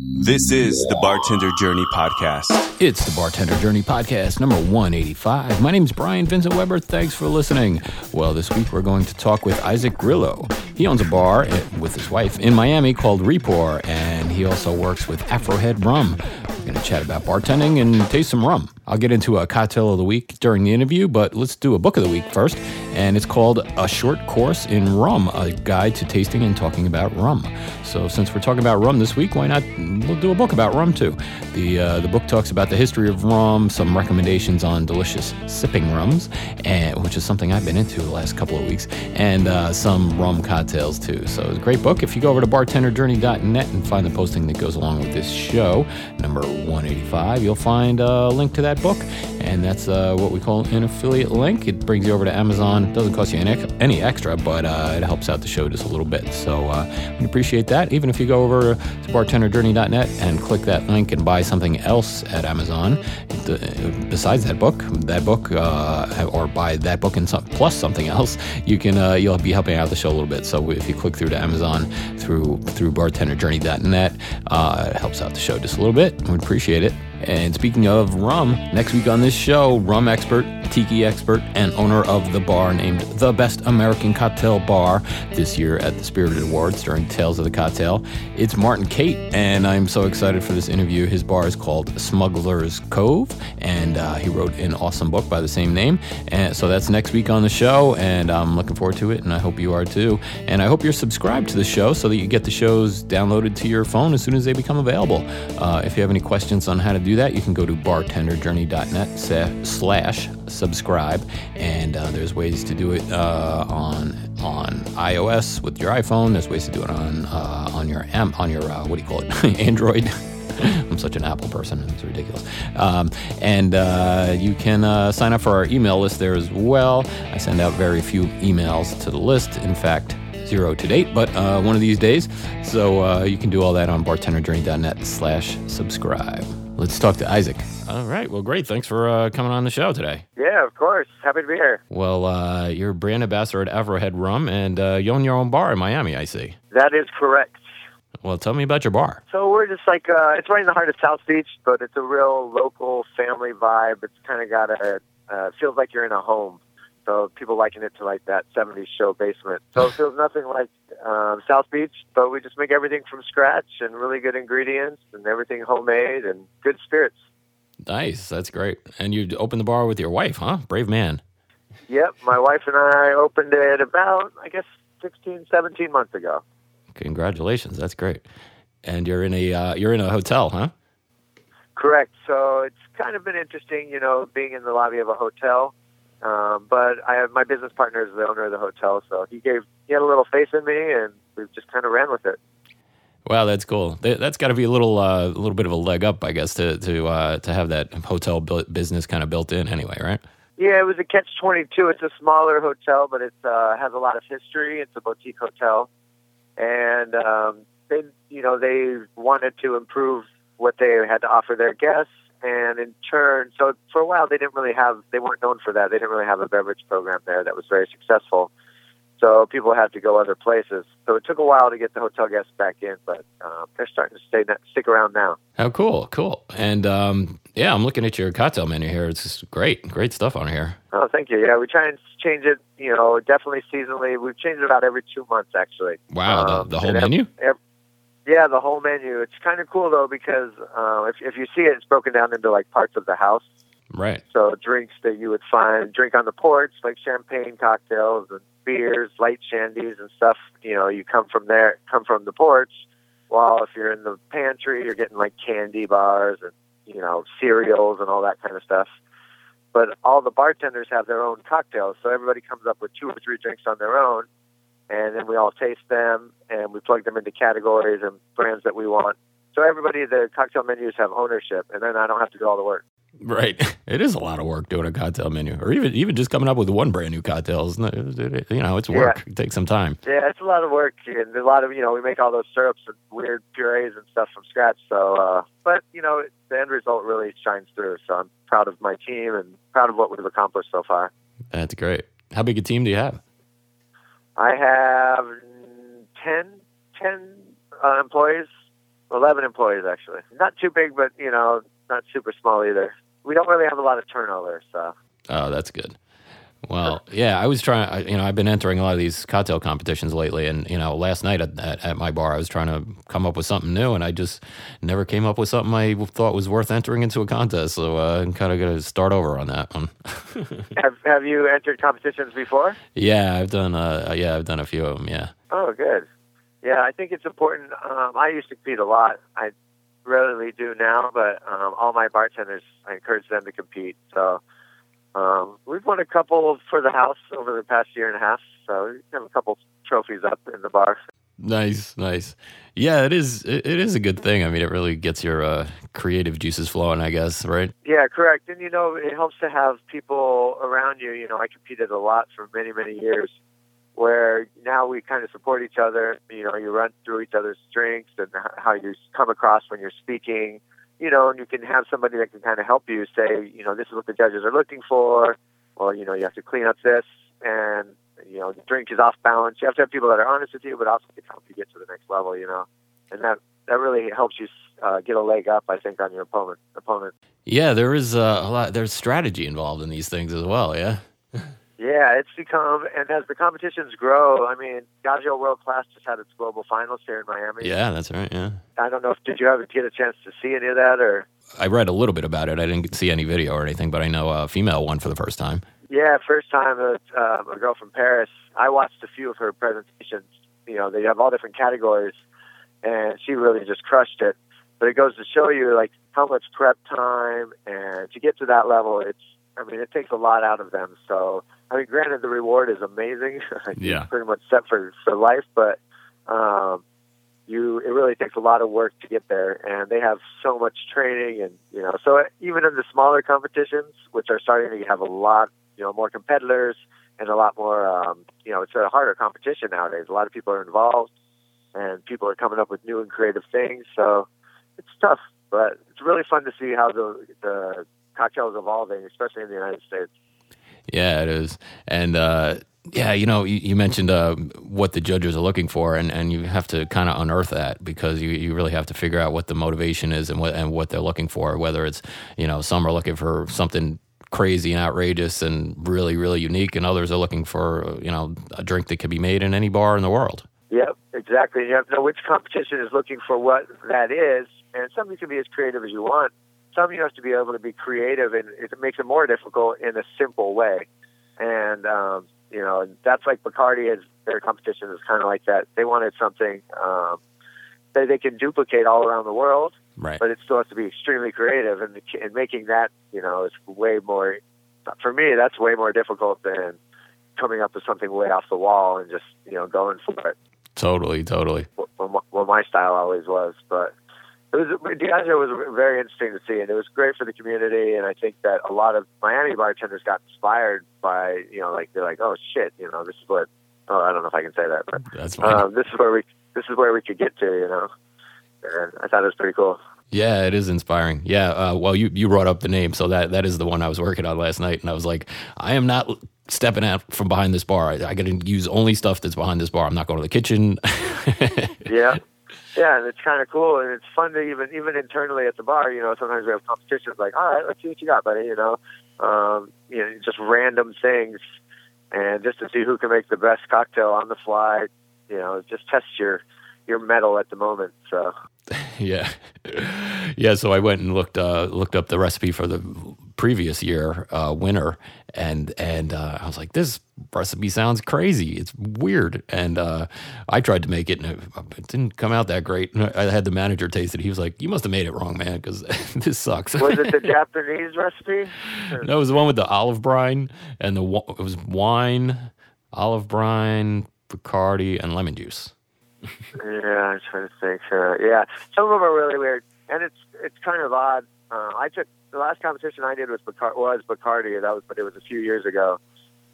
This is the Bartender Journey Podcast. It's the Bartender Journey Podcast, number 185. My name is Brian Vincent Weber. Thanks for listening. Well, this week we're going to talk with Isaac Grillo. He owns a bar with his wife in Miami called Repour, and he also works with Afrohead Rum. Going to chat about bartending and taste some rum. I'll get into a cocktail of the week during the interview, but let's do a book of the week first. And it's called A Short Course in Rum, a guide to tasting and talking about rum. So, since we're talking about rum this week, why not we'll do a book about rum too? The, uh, the book talks about the history of rum, some recommendations on delicious sipping rums, and, which is something I've been into the last couple of weeks, and uh, some rum cocktails too. So, it's a great book. If you go over to bartenderjourney.net and find the posting that goes along with this show, number 185, you'll find a link to that book, and that's uh, what we call an affiliate link. It brings you over to Amazon. Doesn't cost you any, any extra, but uh, it helps out the show just a little bit. So uh, we appreciate that. Even if you go over to bartenderjourney.net and click that link and buy something else at Amazon, besides that book, that book, uh, or buy that book and some, plus something else, you can uh, you'll be helping out the show a little bit. So if you click through to Amazon through through bartenderjourney.net, uh, it helps out the show just a little bit. We appreciate it. And speaking of rum, next week on this show, rum expert, tiki expert, and owner of the bar named the Best American Cocktail Bar this year at the Spirited Awards during Tales of the Cocktail. It's Martin Cate, and I'm so excited for this interview. His bar is called Smuggler's Cove, and uh, he wrote an awesome book by the same name. And so that's next week on the show, and I'm looking forward to it, and I hope you are too. And I hope you're subscribed to the show so that you get the shows downloaded to your phone as soon as they become available. Uh, if you have any questions on how to do that, you can go to bartenderjourney.net slash subscribe, and uh, there's ways to do it uh, on on iOS with your iPhone. There's ways to do it on uh, on your on your uh, what do you call it Android. I'm such an Apple person. It's ridiculous. Um, and uh, you can uh, sign up for our email list there as well. I send out very few emails to the list. In fact, zero to date, but uh, one of these days. So uh, you can do all that on bartenderjourney.net slash subscribe. Let's talk to Isaac. All right. Well, great. Thanks for uh, coming on the show today. Yeah, of course. Happy to be here. Well, uh, you're brand ambassador at Afrohead Rum, and uh, you own your own bar in Miami, I see. That is correct. Well, tell me about your bar. So we're just like uh, it's right in the heart of South Beach, but it's a real local family vibe. It's kind of got a uh, feels like you're in a home. So people liken it to like that 70s show basement. So it feels nothing like um, South Beach, but we just make everything from scratch and really good ingredients and everything homemade and good spirits. Nice. That's great. And you opened the bar with your wife, huh? Brave man. Yep. My wife and I opened it about, I guess, 16, 17 months ago. Congratulations. That's great. And you're in a uh, you're in a hotel, huh? Correct. So it's kind of been interesting, you know, being in the lobby of a hotel um, but I have my business partner is the owner of the hotel, so he gave he had a little faith in me, and we just kind of ran with it. Wow, that's cool. That's got to be a little, uh, a little bit of a leg up, I guess, to to uh, to have that hotel business kind of built in, anyway, right? Yeah, it was a catch twenty two. It's a smaller hotel, but it uh, has a lot of history. It's a boutique hotel, and um, they, you know, they wanted to improve what they had to offer their guests and in turn, so for a while they didn't really have, they weren't known for that. They didn't really have a beverage program there that was very successful. So people had to go other places. So it took a while to get the hotel guests back in, but um, they're starting to stay stick around now. Oh, cool, cool. And um, yeah, I'm looking at your cocktail menu here. It's just great, great stuff on here. Oh, thank you. Yeah, we try and change it. You know, definitely seasonally. We've changed it about every two months, actually. Wow, um, the, the whole menu. Every, yeah, the whole menu. It's kind of cool though because uh, if if you see it, it's broken down into like parts of the house. Right. So drinks that you would find drink on the porch, like champagne cocktails and beers, light shandies and stuff. You know, you come from there, come from the porch. While if you're in the pantry, you're getting like candy bars and you know cereals and all that kind of stuff. But all the bartenders have their own cocktails, so everybody comes up with two or three drinks on their own and then we all taste them and we plug them into categories and brands that we want. So everybody, the cocktail menus have ownership, and then I don't have to do all the work. Right, it is a lot of work doing a cocktail menu, or even even just coming up with one brand new cocktail. You know, it's work. Yeah. It takes some time. Yeah, it's a lot of work, and a lot of you know we make all those syrups and weird purees and stuff from scratch. So, uh, but you know, the end result really shines through. So I'm proud of my team and proud of what we've accomplished so far. That's great. How big a team do you have? I have 10, 10 uh, employees Eleven employees actually. Not too big, but you know, not super small either. We don't really have a lot of turnover, so. Oh, that's good. Well, yeah, I was trying. I- You know, I've been entering a lot of these cocktail competitions lately, and you know, last night at, at, at my bar, I was trying to come up with something new, and I just never came up with something I thought was worth entering into a contest. So uh, I'm kind of going to start over on that one. Have Have you entered competitions before? yeah, I've done. Uh, yeah, I've done a few of them. Yeah. Oh, good. Yeah, I think it's important. Um, I used to compete a lot. I rarely do now, but um, all my bartenders, I encourage them to compete. So um, we've won a couple for the house over the past year and a half. So we have a couple trophies up in the bar. Nice, nice. Yeah, it is. It, it is a good thing. I mean, it really gets your uh, creative juices flowing. I guess, right? Yeah, correct. And you know, it helps to have people around you. You know, I competed a lot for many, many years, where now we kind of support each other. You know, you run through each other's strengths and how you come across when you're speaking. You know, and you can have somebody that can kind of help you say, you know, this is what the judges are looking for, or you know, you have to clean up this, and you know, the drink is off balance. You have to have people that are honest with you, but also can help you get to the next level. You know, and that that really helps you uh, get a leg up, I think, on your opponent. Opponent. Yeah, there is uh, a lot. There's strategy involved in these things as well. Yeah. Yeah, it's become, and as the competitions grow, I mean, Diageo World Class just had its global finals here in Miami. Yeah, that's right. Yeah. I don't know if did you ever get a chance to see any of that, or I read a little bit about it. I didn't see any video or anything, but I know a female won for the first time. yeah, first time a, um, a girl from Paris. I watched a few of her presentations. You know, they have all different categories, and she really just crushed it. But it goes to show you like how much prep time, and to get to that level, it's. I mean, it takes a lot out of them. So, I mean, granted, the reward is amazing. Yeah. pretty much set for for life, but um, you it really takes a lot of work to get there, and they have so much training, and you know, so even in the smaller competitions, which are starting to have a lot, you know, more competitors and a lot more, um, you know, it's a harder competition nowadays. A lot of people are involved, and people are coming up with new and creative things. So it's tough, but it's really fun to see how the the cocktail is evolving, especially in the United States. Yeah, it is. And uh, yeah, you know, you, you mentioned uh, what the judges are looking for, and, and you have to kind of unearth that because you, you really have to figure out what the motivation is and what and what they're looking for. Whether it's you know some are looking for something crazy and outrageous and really really unique, and others are looking for you know a drink that could be made in any bar in the world. Yep, exactly. You have to know which competition is looking for what that is, and some you can be as creative as you want. Some you have to be able to be creative, and it makes it more difficult in a simple way. And um, you know, that's like Bacardi is their competition is kind of like that. They wanted something um, that they can duplicate all around the world, Right. but it still has to be extremely creative, and, and making that you know is way more. For me, that's way more difficult than coming up with something way off the wall and just you know going for it Totally. Totally. what my style always was. But it was Diageo was very interesting to see, and it was great for the community. And I think that a lot of Miami bartenders got inspired by you know like they're like, oh shit, you know this is what. Oh, I don't know if I can say that, but That's fine. um, this is where we this is where we could get to, you know. And I thought it was pretty cool. Yeah, it is inspiring. Yeah, uh, well, you, you brought up the name, so that that is the one I was working on last night, and I was like, I am not stepping out from behind this bar. I, I got to use only stuff that's behind this bar. I'm not going to the kitchen. Yeah. Yeah, and it's kind of cool, and it's fun to even even internally at the bar. You know, sometimes we have competitions like, all right, let's see what you got, buddy. You know, um, you know, just random things, and just to see who can make the best cocktail on the fly. You know, just test your your mettle at the moment. So yeah, yeah. So I went and looked uh, looked up the recipe for the previous year uh, winner, and and uh, I was like, this recipe sounds crazy. It's weird, and uh, I tried to make it, and it, it didn't come out that great. And I had the manager taste it. He was like, "You must have made it wrong, man, because this sucks." was it the Japanese recipe? no, it was the one with the olive brine and the it was wine, olive brine, Bacardi, and lemon juice. Yeah, I'm trying to think. Uh, yeah, some of them are really weird, and it's it's kind of odd. Uh, I took the last competition I did was Bacar- was Bacardi. That was, but it was a few years ago,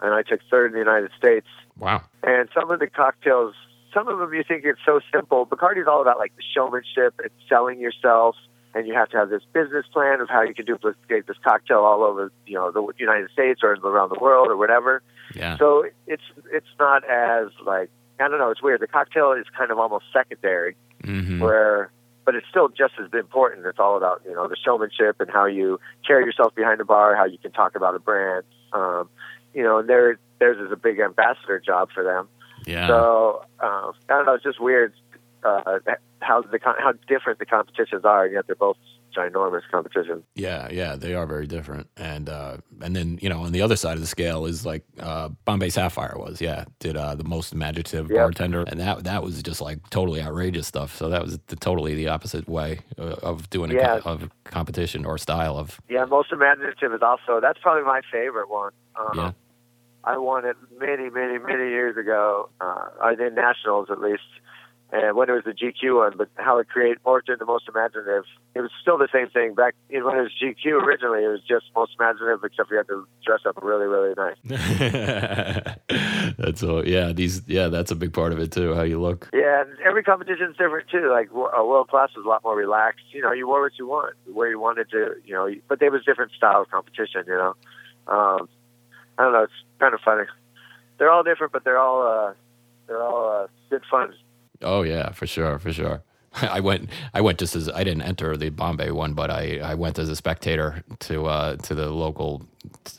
and I took third in the United States. Wow. And some of the cocktails, some of them you think it's so simple. Bacardi's all about like the showmanship and selling yourself, and you have to have this business plan of how you can duplicate this cocktail all over, you know, the United States or around the world or whatever. Yeah. So it's it's not as like I don't know. It's weird. The cocktail is kind of almost secondary, hmm where but it's still just as important. It's all about you know the showmanship and how you carry yourself behind the bar, how you can talk about a brand. Um, you know, and there theirs is a big ambassador job for them. Yeah. So uh, I don't know. It's just weird uh, how the con- how different the competitions are, and yet they're both ginormous competition. Yeah, yeah, they are very different. And uh, and then you know on the other side of the scale is like uh, Bombay Sapphire was, yeah, did uh, the most imaginative Yep. bartender, and that that was just like totally outrageous stuff. So that was the, totally the opposite way uh, of doing a co- of competition or style of Yeah, most imaginative is also that's probably my favorite one. Um, Yeah. I won it many, many, many years ago. Uh, I did nationals at least, and when it was the GQ one. But how to create Orchard the most imaginative, it was still the same thing back know, when it was GQ originally. It was just most imaginative, except you had to dress up really, really nice. that's all. Yeah, these. Yeah, that's a big part of it too. How you look. Yeah, and every competition is different too. Like wo- uh, world class was a lot more relaxed. You know, you wore what you want, where you wanted to. You know, but there was different style of competition. You know, um, I don't know. It's kind of funny. They're all different, but they're all uh, they're all uh, good fun. Oh yeah, for sure, for sure. I went. I went just as I didn't enter the Bombay one, but I, I went as a spectator to uh, to the local.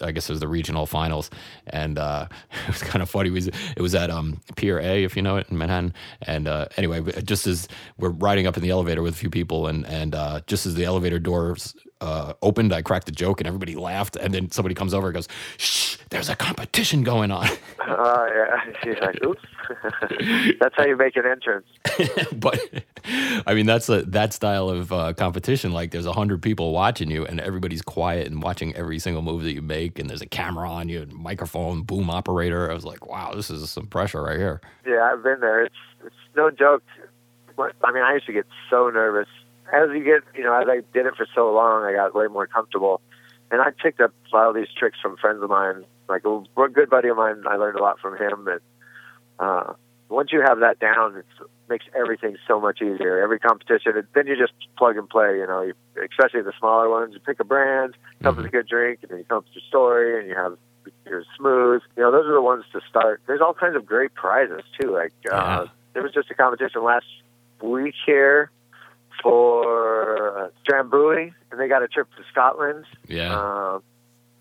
I guess it was the regional finals, and uh, it was kind of funny. It was it was at um, Pier A, if you know it, in Manhattan. And uh, anyway, just as we're riding up in the elevator with a few people, and and uh, just as the elevator doors uh, opened, I cracked a joke, and everybody laughed. And then somebody comes over and goes, "Shh, there's a competition going on." Uh, yeah, like, oops. That's how you make an entrance. but I mean, that's a that style of uh, competition. Like, there's a hundred people watching you, and everybody's quiet and watching every single move that you make. And there's a camera on you, and microphone, boom operator. I was like, wow, this is some pressure right here. Yeah, I've been there. It's it's no joke. I mean, I used to get so nervous. As you get, you know, as I did it for so long, I got way more comfortable. And I picked up a lot of these tricks from friends of mine. Like a, good buddy of mine, I learned a lot from him. And uh, once you have that down, it makes everything so much easier. Every competition, and then you just plug and play. You know, you, especially the smaller ones. You pick a brand, come with a good drink, and then you come up with your story, and you have you're smooth. You know, those are the ones to start. There's all kinds of great prizes too. Like uh, Yeah. there was just a competition last week here for uh, Drambuie, and they got a trip to Scotland. Yeah, Um,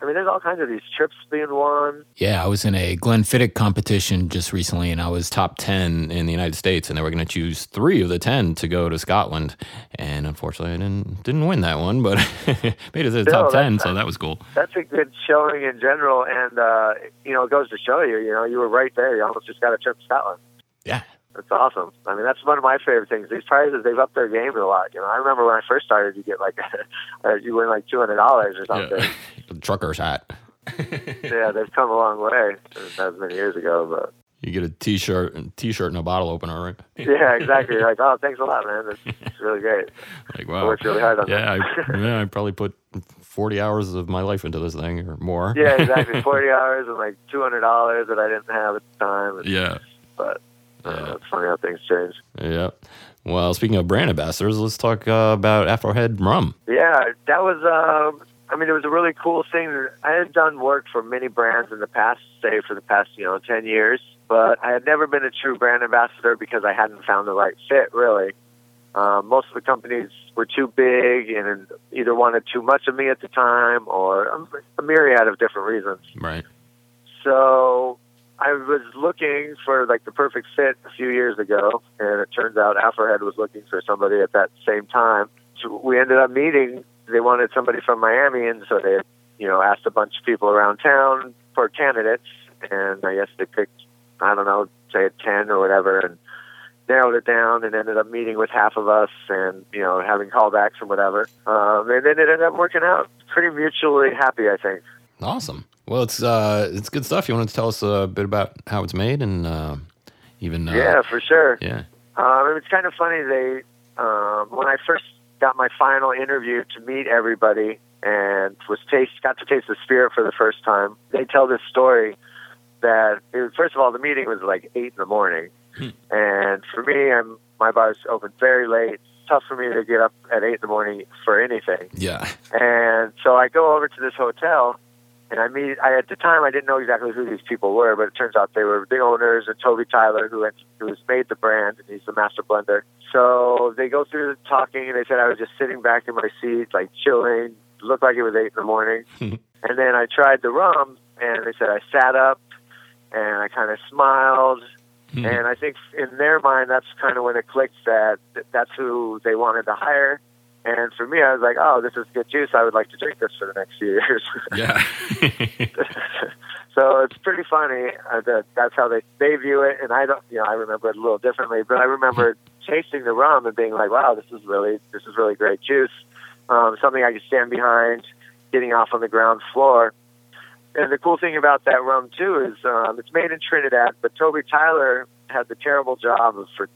I mean, there's all kinds of these trips being won. yeah. I was in a Glenfiddich competition just recently, and I was top ten in the United States, and they were going to choose three of the ten to go to Scotland. And unfortunately, I didn't didn't win that one, but made it to the Still, top ten, so that was cool. That's a good showing in general, and uh, you know, it goes to show you, you know, you were right there. You almost just got a trip to Scotland. That's awesome. I mean, that's one of my favorite things. These prizes, they've upped their game a lot. You know, I remember when I first started, you get like, uh, you win like two hundred dollars or something. Yeah. Trucker's hat. yeah, they've come a long way. That was many years ago, but You get a T-shirt, and T-shirt and a bottle opener, right? yeah, exactly. You're like, oh, thanks a lot, man. That's, that's really great. Like I wow, worked really hard on yeah, that. I, yeah, I probably put forty hours of my life into this thing or more. yeah, exactly. Forty hours and like two hundred dollars that I didn't have at the time. And, yeah, But uh, it's funny how things change. yeah. Well, speaking of brand ambassadors, let's talk uh, about Afrohead Rum. Yeah, that was. Um, I mean, it was a really cool thing. I had done work for many brands in the past, say for the past you know ten years, but I had never been a true brand ambassador because I hadn't found the right fit. Really, um, most of the companies were too big and either wanted too much of me at the time, or a myriad of different reasons. Right. So I was looking for like the perfect fit a few years ago, and it turns out Afrohead was looking for somebody at that same time. So we ended up meeting. They wanted somebody from Miami, and so they, you know, asked a bunch of people around town for candidates, and I guess they picked, I don't know, say ten or whatever, and narrowed it down, and ended up meeting with half of us, and you know, having callbacks and whatever. Um, and then it ended up working out. Pretty mutually happy, I think. Awesome. Well, it's uh, it's good stuff. You wanted to tell us a bit about how it's made and uh, even uh, yeah, for sure. yeah, Um, it's kind of funny. They um, when I first got my final interview to meet everybody and was taste got to taste the spirit for the first time. They tell this story that it was, first of all the meeting was like eight in the morning, and for me, I'm my bar's open very late. It's tough for me to get up at eight in the morning for anything. yeah, And so I go over to this hotel, and I mean, I at the time I didn't know exactly who these people were, but it turns out they were the owners and Toby Tyler, who had, who has made the brand, and he's the master blender. So they go through the talking, and they said I was just sitting back in my seat, like chilling. Looked like it was eight in the morning, and then I tried the rum, and they said I sat up, and I kind of smiled, Hmm. and I think in their mind that's kind of when it clicked that that's who they wanted to hire. And for me, I was like, "Oh, this is good juice. I would like to drink this for the next few years." Yeah. so it's pretty funny uh, that that's how they they view it, and I don't, you know, I remember it a little differently, but I remember tasting the rum and being like, "Wow, this is really this is really great juice." Um, something I could stand behind, getting off on the ground floor. And the cool thing about that rum too is um, it's made in Trinidad, but Toby Tyler had the terrible job of for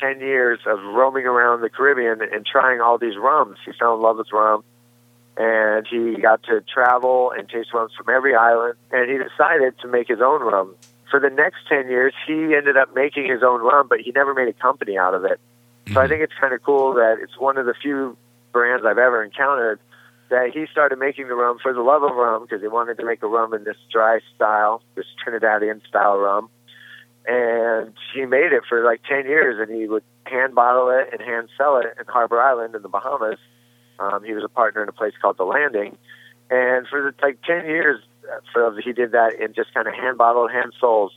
ten years of roaming around the Caribbean and trying all these rums. He fell in love with rum and he got to travel and taste rums from every island and he decided to make his own rum. For the next 10 years he ended up making his own rum but he never made a company out of it. So i mm-hmm. think it's kind of cool that it's one of the few brands i've ever encountered that he started making the rum for the love of rum because he wanted to make a rum in this dry style this trinidadian style rum and he made it for like 10 years and he would hand bottle it and hand sell it in harbor island in the bahamas um, he was a partner in a place called The Landing, and for the, like ten years, uh, for he did that in just kind of hand bottled, hand souls,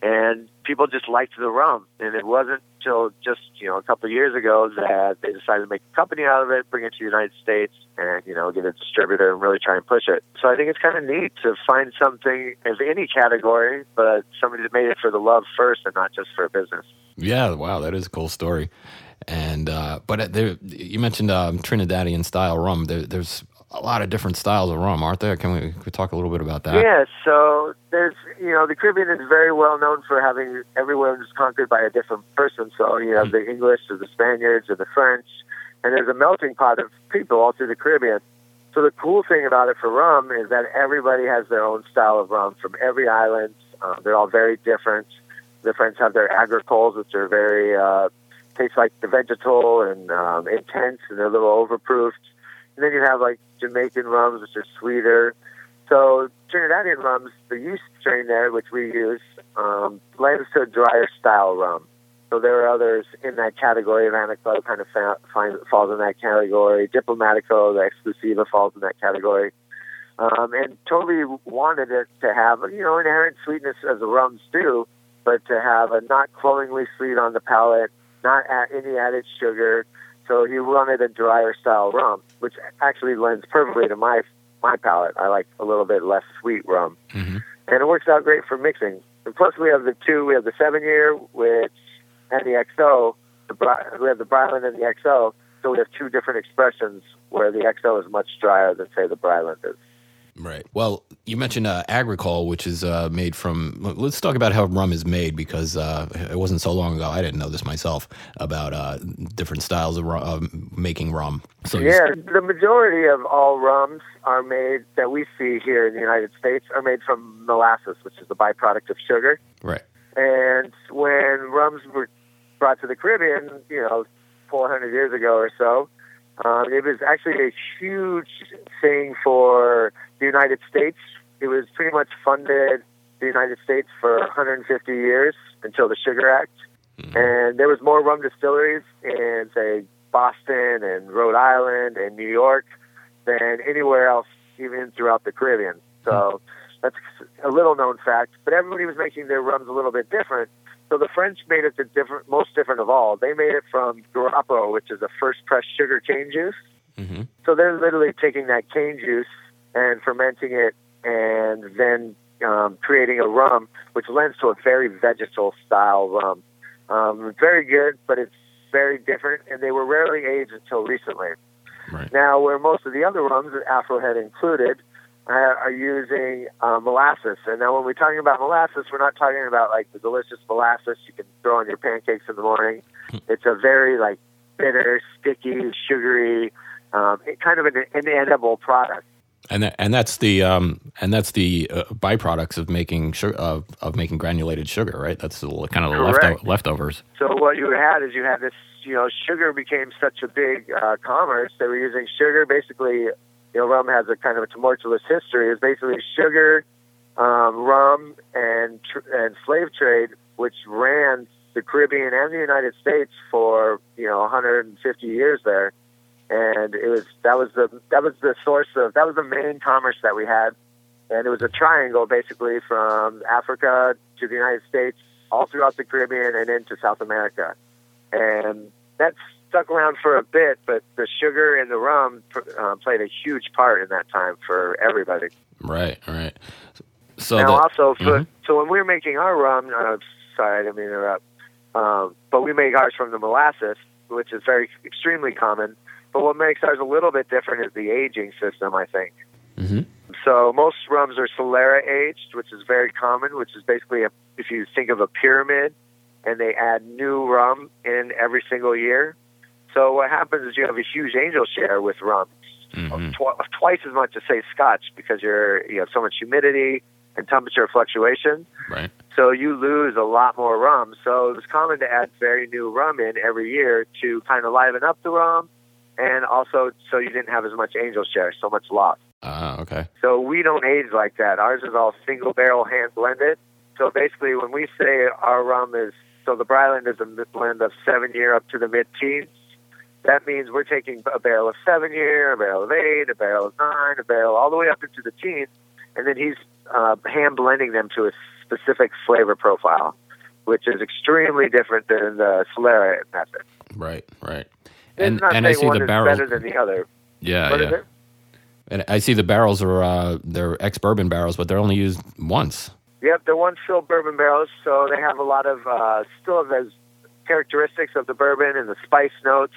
and people just liked the rum. And it wasn't till just you know a couple of years ago that they decided to make a company out of it, bring it to the United States, and you know get a distributor and really try and push it. So I think it's kind of neat to find something of any category, but somebody that made it for the love first and not just for a business. Yeah, wow, that is a cool story. And uh, but there, you mentioned um, Trinidadian style rum. There, there's a lot of different styles of rum, aren't there? Can we, can we talk a little bit about that? Yeah, so there's, you know, the Caribbean is very well known for having everyone is conquered by a different person. So you have the English or the Spaniards or the French, and there's a melting pot of people all through the Caribbean. So the cool thing about it for rum is that everybody has their own style of rum from every island. Uh, they're all very different. The French have their agricoles, which are very uh, taste like the vegetal and um, intense, and they're a little overproofed. And then you have like Jamaican rums, which are sweeter. So Trinidadian rums, the yeast strain there, which we use, um, lends to a drier style rum. So there are others in that category. Anico kind of fa- find, falls in that category. Diplomatico, the Exclusiva, falls in that category. Um, and Toby wanted it to have, you know, inherent sweetness as the rums do, but to have a not cloyingly sweet on the palate, not any added sugar. So he wanted a drier style rum, which actually lends perfectly to my my palate. I like a little bit less sweet rum, hmm and it works out great for mixing. And plus, we have the two. We have the seven year, which and the XO. The we have the Briland and the XO. So we have two different expressions where the XO is much drier than say the Briland is. Right. Well, you mentioned uh, agricole, which is uh, made from. Let's talk about how rum is made because uh, it wasn't so long ago. I didn't know this myself about uh, different styles of rum, uh, making rum. So Yeah, the majority of all rums are made that we see here in the United States are made from molasses, which is the byproduct of sugar. right. And when rums were brought to the Caribbean, you know, 400 years ago or so, um, it was actually a huge thing for the United States. It was pretty much funded the United States for 150 years until the Sugar Act. And there was more rum distilleries in, say, Boston and Rhode Island and New York than anywhere else, even throughout the Caribbean. So that's a little known fact. But everybody was making their rums a little bit different. So the French made it the different, most different of all. They made it from Grappo, which is a first pressed sugar cane juice. hmm So they're literally taking that cane juice and fermenting it and then um, creating a rum, which lends to a very vegetal style rum. Um, very good, but it's very different, and they were rarely aged until recently. Right. Now, where most of the other rums, Afrohead included, uh, are using uh, molasses. And now, when we're talking about molasses, we're not talking about like the delicious molasses you can throw on your pancakes in the morning. it's a very like bitter, sticky, sugary, um, kind of an inedible product. And that, and that's the um, and that's the uh, byproducts of making sugar, of, of making granulated sugar, right? That's the, kind of the lefto- leftovers. So what you had is you had this, you know, sugar became such a big uh, commerce. They were using sugar basically you know, rum has a kind of a tumultuous history. Is basically sugar, um, rum, and tr- and slave trade, which ran the Caribbean and the United States for you know 150 years there, and it was that was the that was the source of that was the main commerce that we had, and it was a triangle basically from Africa to the United States, all throughout the Caribbean and into South America, and that stuck around for a bit, but the sugar and the rum uh, played a huge part in that time for everybody. Right, right. So now, also, for, Mhm. so when we were making our rum, uh, sorry, I didn't mean to interrupt, um, but we make ours from the molasses, which is very extremely common. But what makes ours a little bit different is the aging system, I think. Mhm. So most rums are Solera aged, which is very common, which is basically a, if you think of a pyramid, and they add new rum in every single year. So what happens is you have a huge angel share with rum, Mhm. tw- twice as much as say Scotch because you're you have so much humidity and temperature fluctuation. right. So you lose a lot more rum. So it's common to add very new rum in every year to kind of liven up the rum, and also so you didn't have as much angel share, so much loss. Ah, okay. So we don't age like that. Ours is all single barrel hand blended. So basically, when we say our rum is so the Briland is a blend of seven year up to the mid teens. That means we're taking a barrel of seven year, a barrel of eight, a barrel of nine, a barrel all the way up into the teens, and then he's uh, hand blending them to a specific flavor profile, which is extremely different than the Solera method. Right, right. And and I see the barrels. better than the other. Yeah, What yeah. And I see the barrels are uh, they're ex bourbon barrels, but they're only used once. Yep, they're one fill bourbon barrels, so they have a lot of uh, still have those characteristics of the bourbon and the spice notes,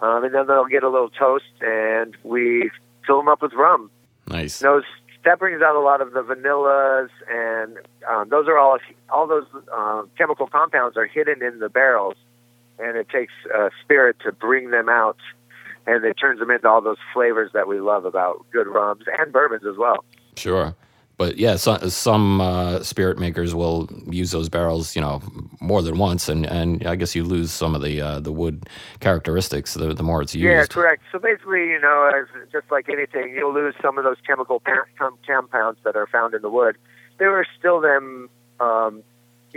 um, and then they'll get a little toast, and we fill them up with rum. Nice. Those that brings out a lot of the vanillas, and um, those are all all those uh, chemical compounds are hidden in the barrels, and it takes uh, spirit to bring them out, and it turns them into all those flavors that we love about good rums and bourbons as well. Sure. But yeah, so, some uh, spirit makers will use those barrels, you know, more than once, and, and I guess you lose some of the uh, the wood characteristics the, the more it's used. Yeah, correct. So basically, you know, as just like anything, you'll lose some of those chemical compounds that are found in the wood. There are still them um,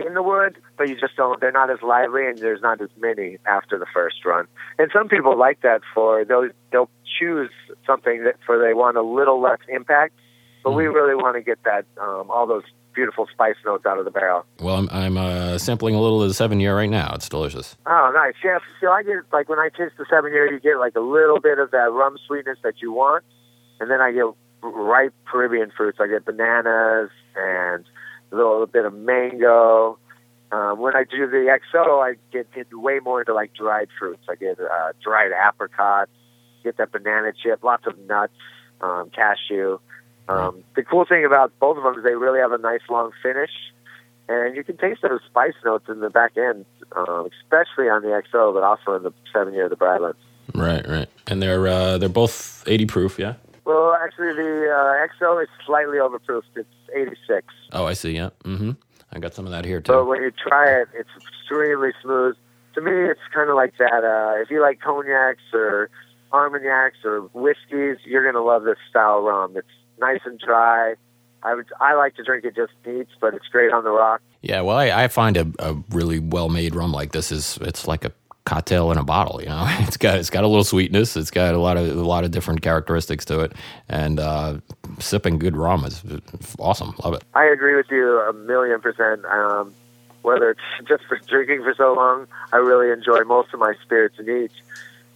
in the wood, but you just don't. They're not as lively, and there's not as many after the first run. And some people like that for they'll they'll choose something that for they want a little less impact. But we really want to get that um, all those beautiful spice notes out of the barrel. Well, I'm, I'm uh, sampling a little of the seven year right now. It's delicious. Oh, nice. Yeah, so I get like when I taste the seven year, you get like a little bit of that rum sweetness that you want, and then I get ripe Caribbean fruits. I get bananas and a little bit of mango. Um, when I do the XO, I get into way more into like dried fruits. I get uh, dried apricots, get that banana chip, lots of nuts, um, cashew. Um, the cool thing about both of them is they really have a nice long finish, and you can taste those spice notes in the back end, um, especially on the XO, but also in the seven year of the Brilands. Right, right. And they're uh, they're both 80 proof, yeah? Well, actually, the uh, XO is slightly overproofed. It's 86. Oh, I see, yeah. Mm-hmm. I got some of that here, too. But when you try it, it's extremely smooth. To me, it's kind of like that. Uh, if you like cognacs or armagnacs or whiskeys, you're going to love this style rum. It's nice and dry. I would I like to drink it just neat, but it's great on the rock. Yeah, well, I, I find a, a really well made rum like this is it's like a cocktail in a bottle. You know, it's got it's got a little sweetness. It's got a lot of a lot of different characteristics to it, and uh, sipping good rum is awesome. Love it. I agree with you a million percent. Um, whether it's just for drinking for so long, I really enjoy most of my spirits neat.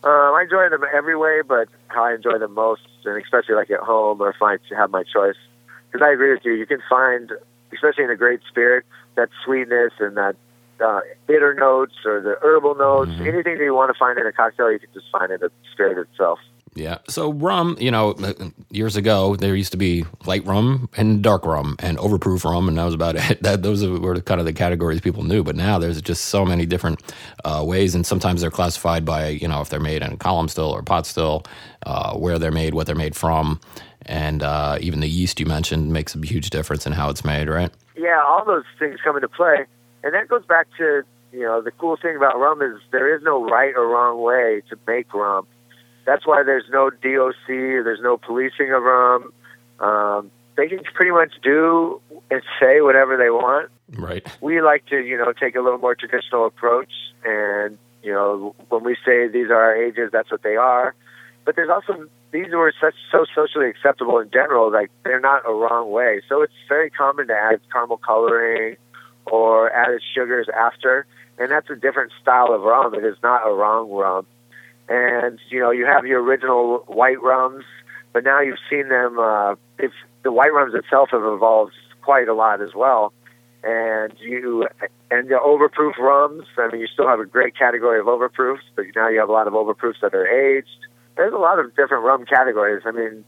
Um, I enjoy them every way, but how I enjoy them most, and especially like at home or if I have my choice, because I agree with you. You can find, especially in a great spirit, that sweetness and that uh, bitter notes or the herbal notes. Anything that you want to find in a cocktail, you can just find in the spirit itself. Yeah. So rum, you know, years ago there used to be light rum and dark rum and overproof rum, and that was about it. That those were kind of the categories people knew. But now there's just so many different uh, ways, and sometimes they're classified by you know if they're made in a column still or pot still, uh, where they're made, what they're made from, and uh, even the yeast you mentioned makes a huge difference in how it's made, right? yeah, all those things come into play, and that goes back to you know the cool thing about rum is there is no right or wrong way to make rum. that's why there's no DOC, there's no policing of rum. Um, they can pretty much do and say whatever they want. Right. We like to, you know, take a little more traditional approach, and you know, when we say these are our ages, that's what they are. But there's also these were such so socially acceptable in general, like they're not a wrong way. So it's very common to add caramel coloring or added sugars after, and that's a different style of rum. It is not a wrong rum. And you know, you have your original white rums, but now you've seen them. Uh, if the white rums itself have evolved quite a lot as well, and you and the overproof rums. I mean, you still have a great category of overproofs, but now you have a lot of overproofs that are aged. There's a lot of different rum categories. I mean,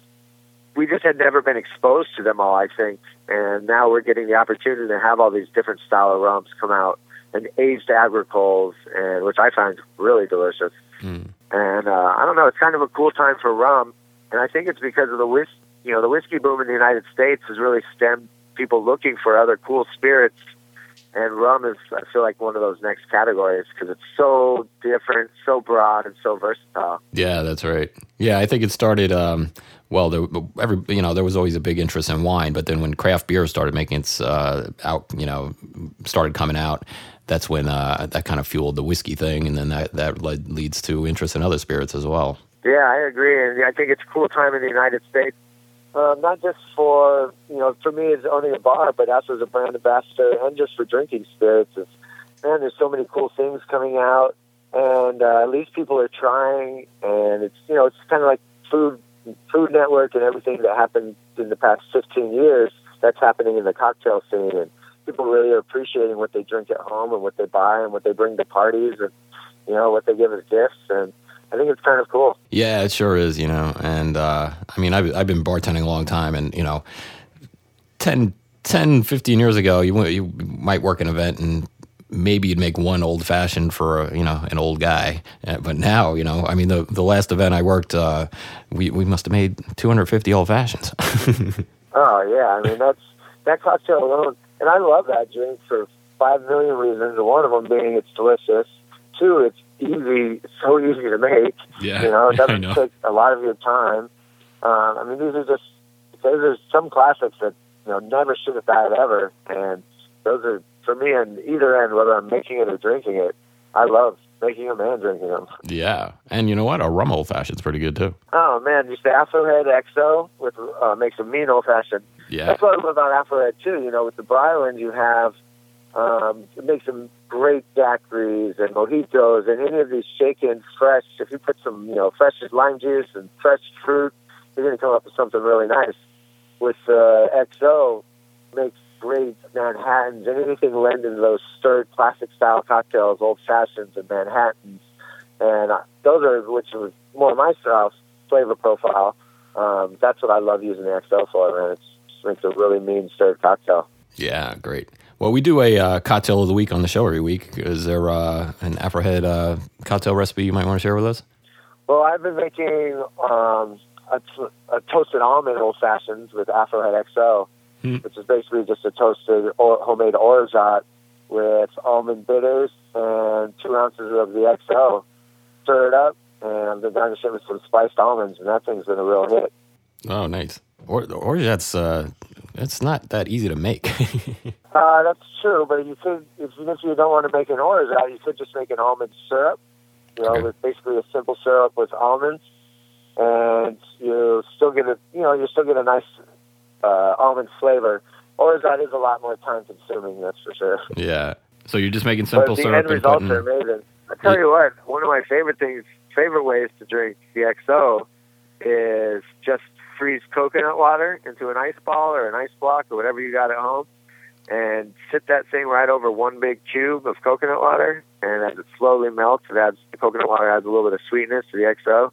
we just had never been exposed to them all, I think, and now we're getting the opportunity to have all these different style of rums come out and aged agricoles, and which I find really delicious. Mm. And uh, I don't know, it's kind of a cool time for rum, and I think it's because of the whis- you know, the whiskey boom in the United States has really stemmed people looking for other cool spirits. And rum is, I feel like, one of those next categories because it's so different, so broad, and so versatile. Yeah, that's right. Yeah, I think it started. Um, well, there, every you know, there was always a big interest in wine, but then when craft beer started making its uh, out, you know, started coming out, that's when uh, that kind of fueled the whiskey thing, and then that that led, leads to interest in other spirits as well. Yeah, I agree, and I think it's a cool time in the United States um, not just for you know for me as owning a bar, but also as a brand ambassador and just for drinking spirits. It's, man, there's so many cool things coming out, and uh, at least people are trying. And it's you know it's kind of like food Food Network and everything that happened in the past 15 years. That's happening in the cocktail scene, and people really are appreciating what they drink at home and what they buy and what they bring to parties, and you know what they give as gifts and I think it's kind of cool. Yeah, it sure is, you know. And uh, I mean, I've, I've been bartending a long time, and, you know, 10, 10 15 years ago, you, you might work an event and maybe you'd make one old fashioned for a, you know an old guy but now you know i mean the the last event i worked uh, we we must have made 250 old fashions oh yeah i mean that's that cocktail alone and i love that drink for five million reasons one of them being it's delicious two it's easy, so easy to make. Yeah, you know, it doesn't know. take a lot of your time. Um, I mean, these are just those are some classics that you know never should have died ever, and those are for me on either end, whether I'm making it or drinking it. I love making them and drinking them. Yeah, and you know what? A rum old fashioned's pretty good too. Oh man, just the Afrohead XO with uh, makes a mean old fashioned. Yeah, That's what I love about Afrohead too. You know, with the Briland, you have um, it makes some great daiquiris and mojitos and any of these shaken fresh. If you put some, you know, fresh lime juice and fresh fruit, you're going to come up with something really nice. With uh, XO, makes great Manhattans and anything lending those stirred classic style cocktails, old fashions and Manhattans, and uh, those are which was more my style flavor profile. Um, that's what I love using the XO for, man. It's, it makes a really mean stirred cocktail. Yeah, great. Well, we do a uh, cocktail of the week on the show every week. Is there uh, an Afrohead uh, cocktail recipe you might want to share with us? Well, I've been making um, a, t- a toasted almond old fashions with Afrohead XO, Hmm. which is basically just a toasted or homemade orgeat with almond bitters and two ounces of the XO. Stir it up, and I've been garnishing with some spiced almonds, and that thing's been a real hit. Oh, nice. Or, or that's uh, it's not that easy to make. Uh, that's true, but you could, if, even if you don't want to make an orgeat, you could just make an almond syrup. You know, Okay. with basically a simple syrup with almonds, and you still get a, you know, you still get a nice uh, almond flavor. Is that is a lot more time consuming, that's for sure. yeah. So you're just making simple but the syrup end and results putting. are amazing. I tell you what, one of my favorite things, favorite ways to drink the XO is just freeze coconut water into an ice ball or an ice block or whatever you got at home, and sit that thing right over one big cube of coconut water. And as it slowly melts, it adds the coconut water adds a little bit of sweetness to the XO.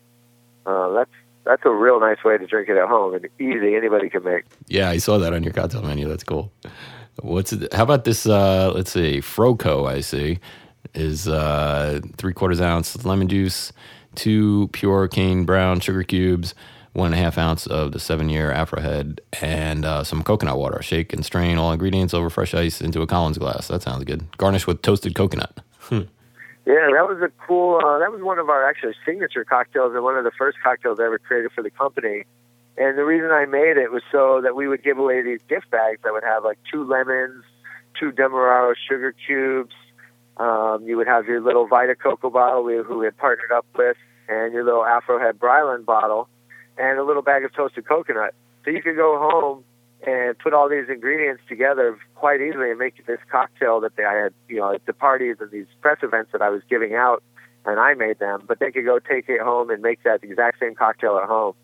Uh, that's that's a real nice way to drink it at home and easy. Anybody can make. Yeah, I saw that on your cocktail menu. That's cool. What's it? How about this? Uh, let's see, Froco. I see is uh, three quarters ounce lemon juice, two pure cane brown sugar cubes, one and a half ounce of the seven year Afrohead, and uh, some coconut water. Shake and strain all ingredients over fresh ice into a Collins glass. That sounds good. Garnish with toasted coconut. Yeah, that was a cool. Uh, that was one of our actually signature cocktails, and one of the first cocktails I ever created for the company. And the reason I made it was so that we would give away these gift bags that would have like two lemons, two Demerara sugar cubes. Um, you would have your little Vita Coco bottle we, who we had partnered up with, and your little Afro Head Briland bottle, and a little bag of toasted coconut. So you could go home and put all these ingredients together quite easily and make this cocktail that they, I had, you know, at the parties and these press events that I was giving out, and I made them. But they could go take it home and make that exact same cocktail at home,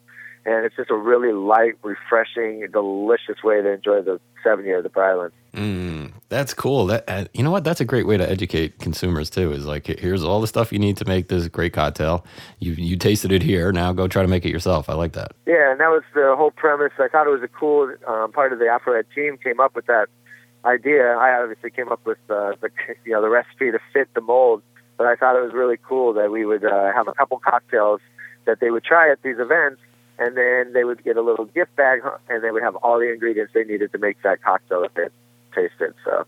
and it's just a really light, refreshing, delicious way to enjoy the seven year of the Briland. Mm, that's cool. That uh, you know what? That's a great way to educate consumers too. Is like here's all the stuff you need to make this great cocktail. You you tasted it here. Now go try to make it yourself. I like that. Yeah, and that was the whole premise. I thought it was a cool um, part of the Afrohead team came up with that idea. I obviously came up with uh, the you know the recipe to fit the mold, but I thought it was really cool that we would uh, have a couple cocktails that they would try at these events and then they would get a little gift bag, and they would have all the ingredients they needed to make that cocktail tasted. So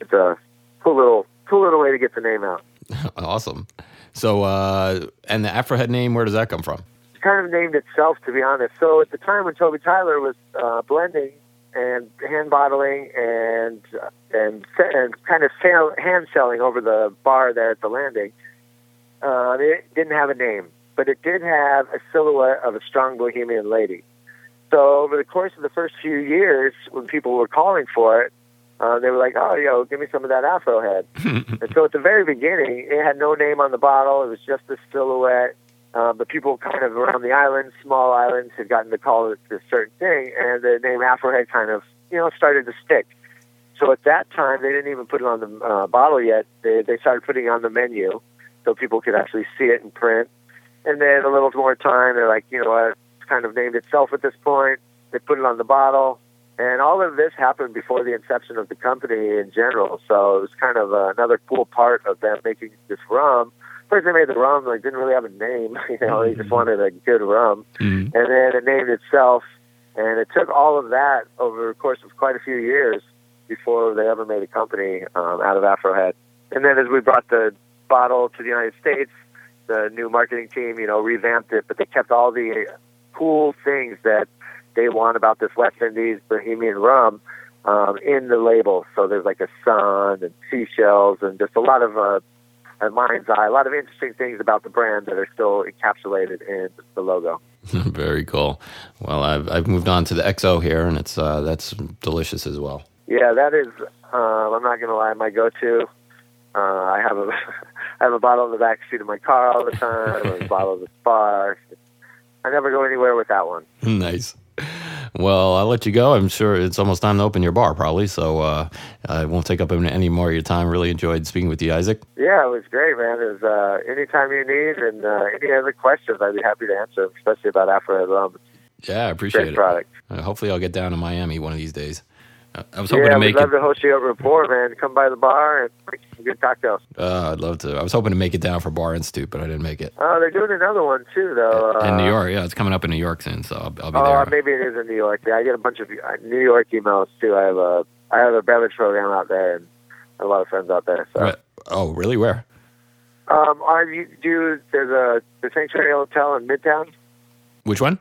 it's a cool little cool little way to get the name out. awesome. So uh, and the Afrohead name, where does that come from? It kind of named itself, to be honest. So at the time when Toby Tyler was uh, blending and hand bottling and and and kind of sell, hand selling over the bar there at the landing, uh, it didn't have a name but it did have a silhouette of a strong bohemian lady. So over the course of the first few years, when people were calling for it, uh, they were like, "Oh, yo, give me some of that Afro head." and so at the very beginning, it had no name on the bottle; it was just a silhouette. Um, but people kind of around the island, small islands, had gotten to call it this certain thing, and the name Afrohead kind of, you know, started to stick. So at that time, they didn't even put it on the uh, bottle yet. They they started putting it on the menu, so people could actually see it in print. And then a little more time, they're like, you know what, it's kind of named itself at this point. They put it on the bottle. And all of this happened before the inception of the company in general. So it was kind of uh, another cool part of them making this rum. First, they made the rum, like, didn't really have a name. You know, they just mm-hmm. wanted a good rum. Mm-hmm. And then it named itself. And it took all of that over the course of quite a few years before they ever made a company um, out of Afrohead. And then as we brought the bottle to the United States, the new marketing team, you know, revamped it, but they kept all the cool things that they want about this West Indies Bohemian rum um, in the label. So there's like a sun and seashells and just a lot of uh, a mind's eye, a lot of interesting things about the brand that are still encapsulated in the logo. Very cool. Well, I've I've moved on to the XO here, and it's uh, that's delicious as well. Yeah, that is. Uh, I'm not gonna lie, my go-to. Uh, I have a I have a bottle in the back seat of my car all the time. I have a bottle of the bar. I never go anywhere with that one. nice. Well, I'll let you go. I'm sure it's almost time to open your bar, probably. So uh, I won't take up any more of your time. Really enjoyed speaking with you, Isaac. Yeah, it was great, man. Is uh, anytime you need and uh, any other questions, I'd be happy to answer, especially about Afro rum. Yeah, I appreciate great it. product. Uh, hopefully, I'll get down to Miami one of these days. I was hoping yeah, to make we'd love it. to host you over Pour, man. Come by the bar and make some good cocktails. Uh, I'd love to. I was hoping to make it down for Bar Institute, but I didn't make it. Oh, they're doing another one too, though. in New uh, York, yeah, it's coming up in New York soon, so I'll, I'll be there. Oh, maybe it is in New York. Yeah, I get a bunch of uh, New York emails too. I have a I have a beverage program out there, and a lot of friends out there. So. Oh, really? Where? Um, you do there's a the Sanctuary Hotel in Midtown. Which one?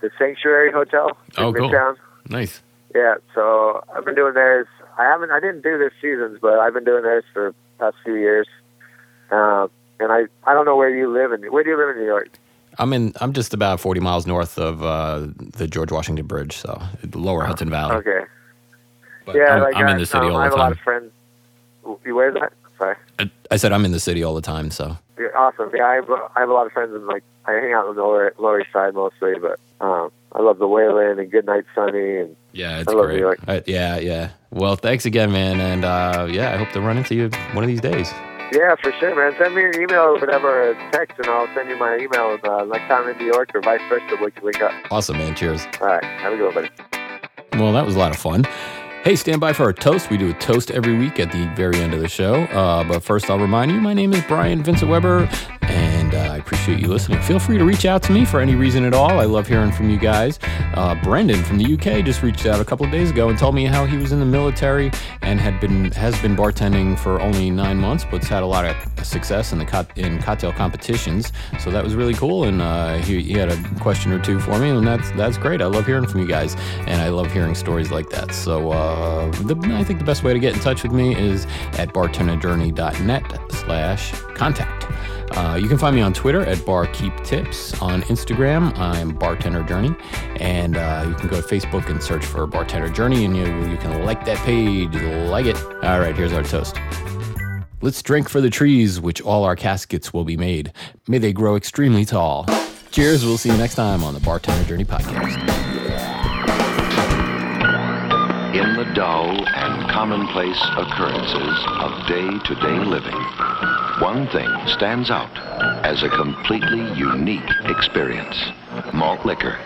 The Sanctuary Hotel in Oh, cool. Midtown. Nice. Yeah, so I've been doing theirs. I haven't, I didn't do this seasons, but I've been doing theirs for the past few years. Uh, and I, I don't know where you live in. Where do you live in New York? I'm in. I'm just about 40 miles north of uh, the George Washington Bridge, so Lower Hudson Valley. Okay. But yeah, I'm, like I'm I, in the city um, all I have the a lot time. of friends. You that? Sorry. I, I said I'm in the city all the time, so Yeah, awesome. Yeah, I have, I have a lot of friends in like I hang out on the lower lower east side mostly, but um, I love the Wayland and Goodnight Sonny and yeah, it's I love great. New York. I- yeah, yeah. Well, thanks again, man, and uh, yeah, I hope to run into you one of these days. yeah, for sure, man. Send me an email or whatever, a text, and I'll send you my email. Uh, next time in New York or vice versa, we can link up. Awesome, man. Cheers. All right, have a good one, buddy. Well, that was a lot of fun. Hey, stand by for our toast. We do a toast every week at the very end of the show. Uh, but first, I'll remind you my name is Brian Vincent Weber, and and uh, I appreciate you listening. Feel free to reach out to me for any reason at all. I love hearing from you guys. Uh, Brendan from the UK just reached out a couple of days ago and told me how he was in the military and had been has been bartending for only nine months, but's had a lot of success in the co- in cocktail competitions. So that was really cool, and uh, he, he had a question or two for me, and that's that's great. I love hearing from you guys, and I love hearing stories like that. So uh, the, I think the best way to get in touch with me is at bartenderjourney.net slash contact. Uh, you can find me on Twitter at barkeeptips. On Instagram, I'm Bartender Journey. And uh, you can go to Facebook and search for Bartender Journey, and you, you can like that page. Like it. All right, here's our toast. Let's drink for the trees, which all our caskets will be made. May they grow extremely tall. Cheers. We'll see you next time on the Bartender Journey podcast. In the dull and commonplace occurrences of day to day living, one thing stands out as a completely unique experience malt liquor.